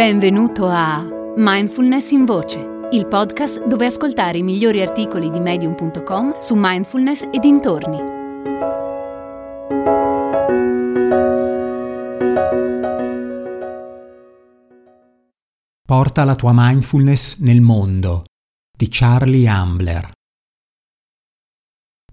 Benvenuto a Mindfulness in Voce, il podcast dove ascoltare i migliori articoli di medium.com su mindfulness e dintorni. Porta la tua mindfulness nel mondo di Charlie Ambler.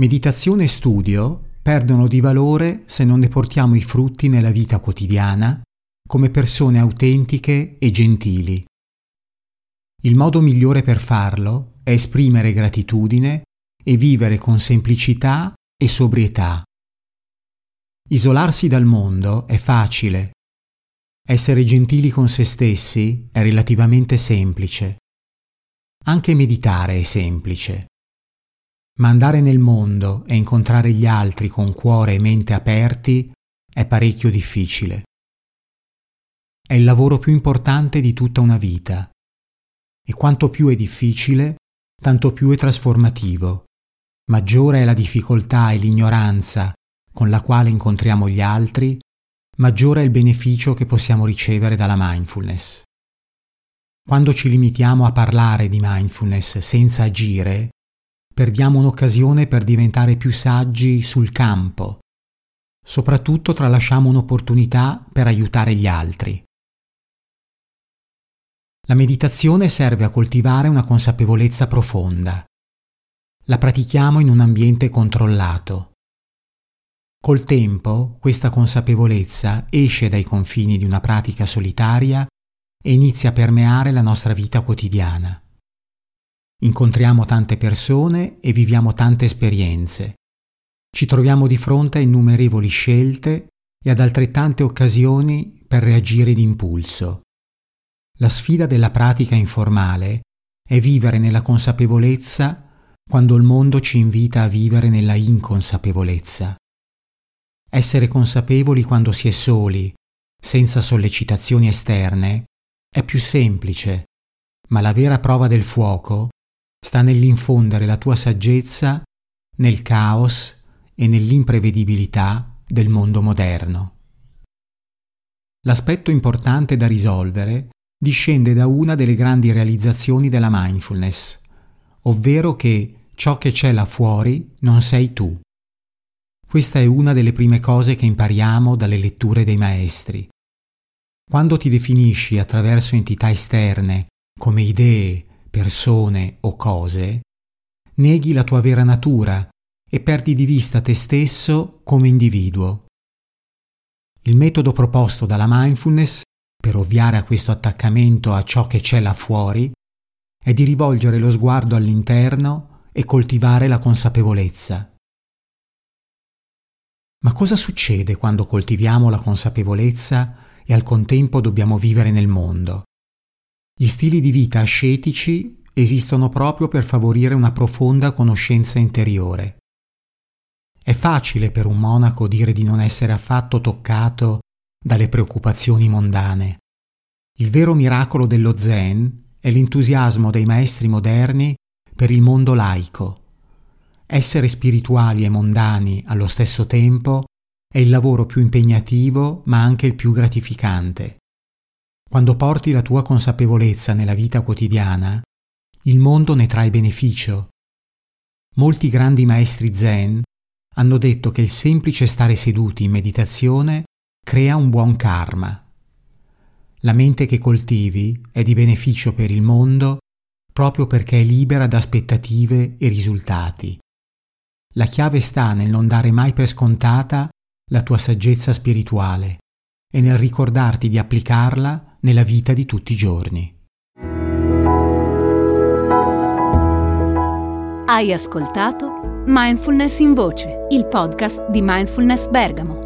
Meditazione e studio perdono di valore se non ne portiamo i frutti nella vita quotidiana come persone autentiche e gentili. Il modo migliore per farlo è esprimere gratitudine e vivere con semplicità e sobrietà. Isolarsi dal mondo è facile. Essere gentili con se stessi è relativamente semplice. Anche meditare è semplice. Ma andare nel mondo e incontrare gli altri con cuore e mente aperti è parecchio difficile. È il lavoro più importante di tutta una vita. E quanto più è difficile, tanto più è trasformativo. Maggiore è la difficoltà e l'ignoranza con la quale incontriamo gli altri, maggiore è il beneficio che possiamo ricevere dalla mindfulness. Quando ci limitiamo a parlare di mindfulness senza agire, perdiamo un'occasione per diventare più saggi sul campo. Soprattutto tralasciamo un'opportunità per aiutare gli altri. La meditazione serve a coltivare una consapevolezza profonda. La pratichiamo in un ambiente controllato. Col tempo questa consapevolezza esce dai confini di una pratica solitaria e inizia a permeare la nostra vita quotidiana. Incontriamo tante persone e viviamo tante esperienze. Ci troviamo di fronte a innumerevoli scelte e ad altrettante occasioni per reagire d'impulso. La sfida della pratica informale è vivere nella consapevolezza quando il mondo ci invita a vivere nella inconsapevolezza. Essere consapevoli quando si è soli, senza sollecitazioni esterne, è più semplice, ma la vera prova del fuoco sta nell'infondere la tua saggezza nel caos e nell'imprevedibilità del mondo moderno. L'aspetto importante da risolvere discende da una delle grandi realizzazioni della mindfulness, ovvero che ciò che c'è là fuori non sei tu. Questa è una delle prime cose che impariamo dalle letture dei maestri. Quando ti definisci attraverso entità esterne come idee, persone o cose, neghi la tua vera natura e perdi di vista te stesso come individuo. Il metodo proposto dalla mindfulness per ovviare a questo attaccamento a ciò che c'è là fuori, è di rivolgere lo sguardo all'interno e coltivare la consapevolezza. Ma cosa succede quando coltiviamo la consapevolezza e al contempo dobbiamo vivere nel mondo? Gli stili di vita ascetici esistono proprio per favorire una profonda conoscenza interiore. È facile per un monaco dire di non essere affatto toccato dalle preoccupazioni mondane. Il vero miracolo dello Zen è l'entusiasmo dei maestri moderni per il mondo laico. Essere spirituali e mondani allo stesso tempo è il lavoro più impegnativo ma anche il più gratificante. Quando porti la tua consapevolezza nella vita quotidiana, il mondo ne trae beneficio. Molti grandi maestri zen hanno detto che il semplice stare seduti in meditazione crea un buon karma. La mente che coltivi è di beneficio per il mondo proprio perché è libera da aspettative e risultati. La chiave sta nel non dare mai per scontata la tua saggezza spirituale e nel ricordarti di applicarla nella vita di tutti i giorni. Hai ascoltato Mindfulness in Voce, il podcast di Mindfulness Bergamo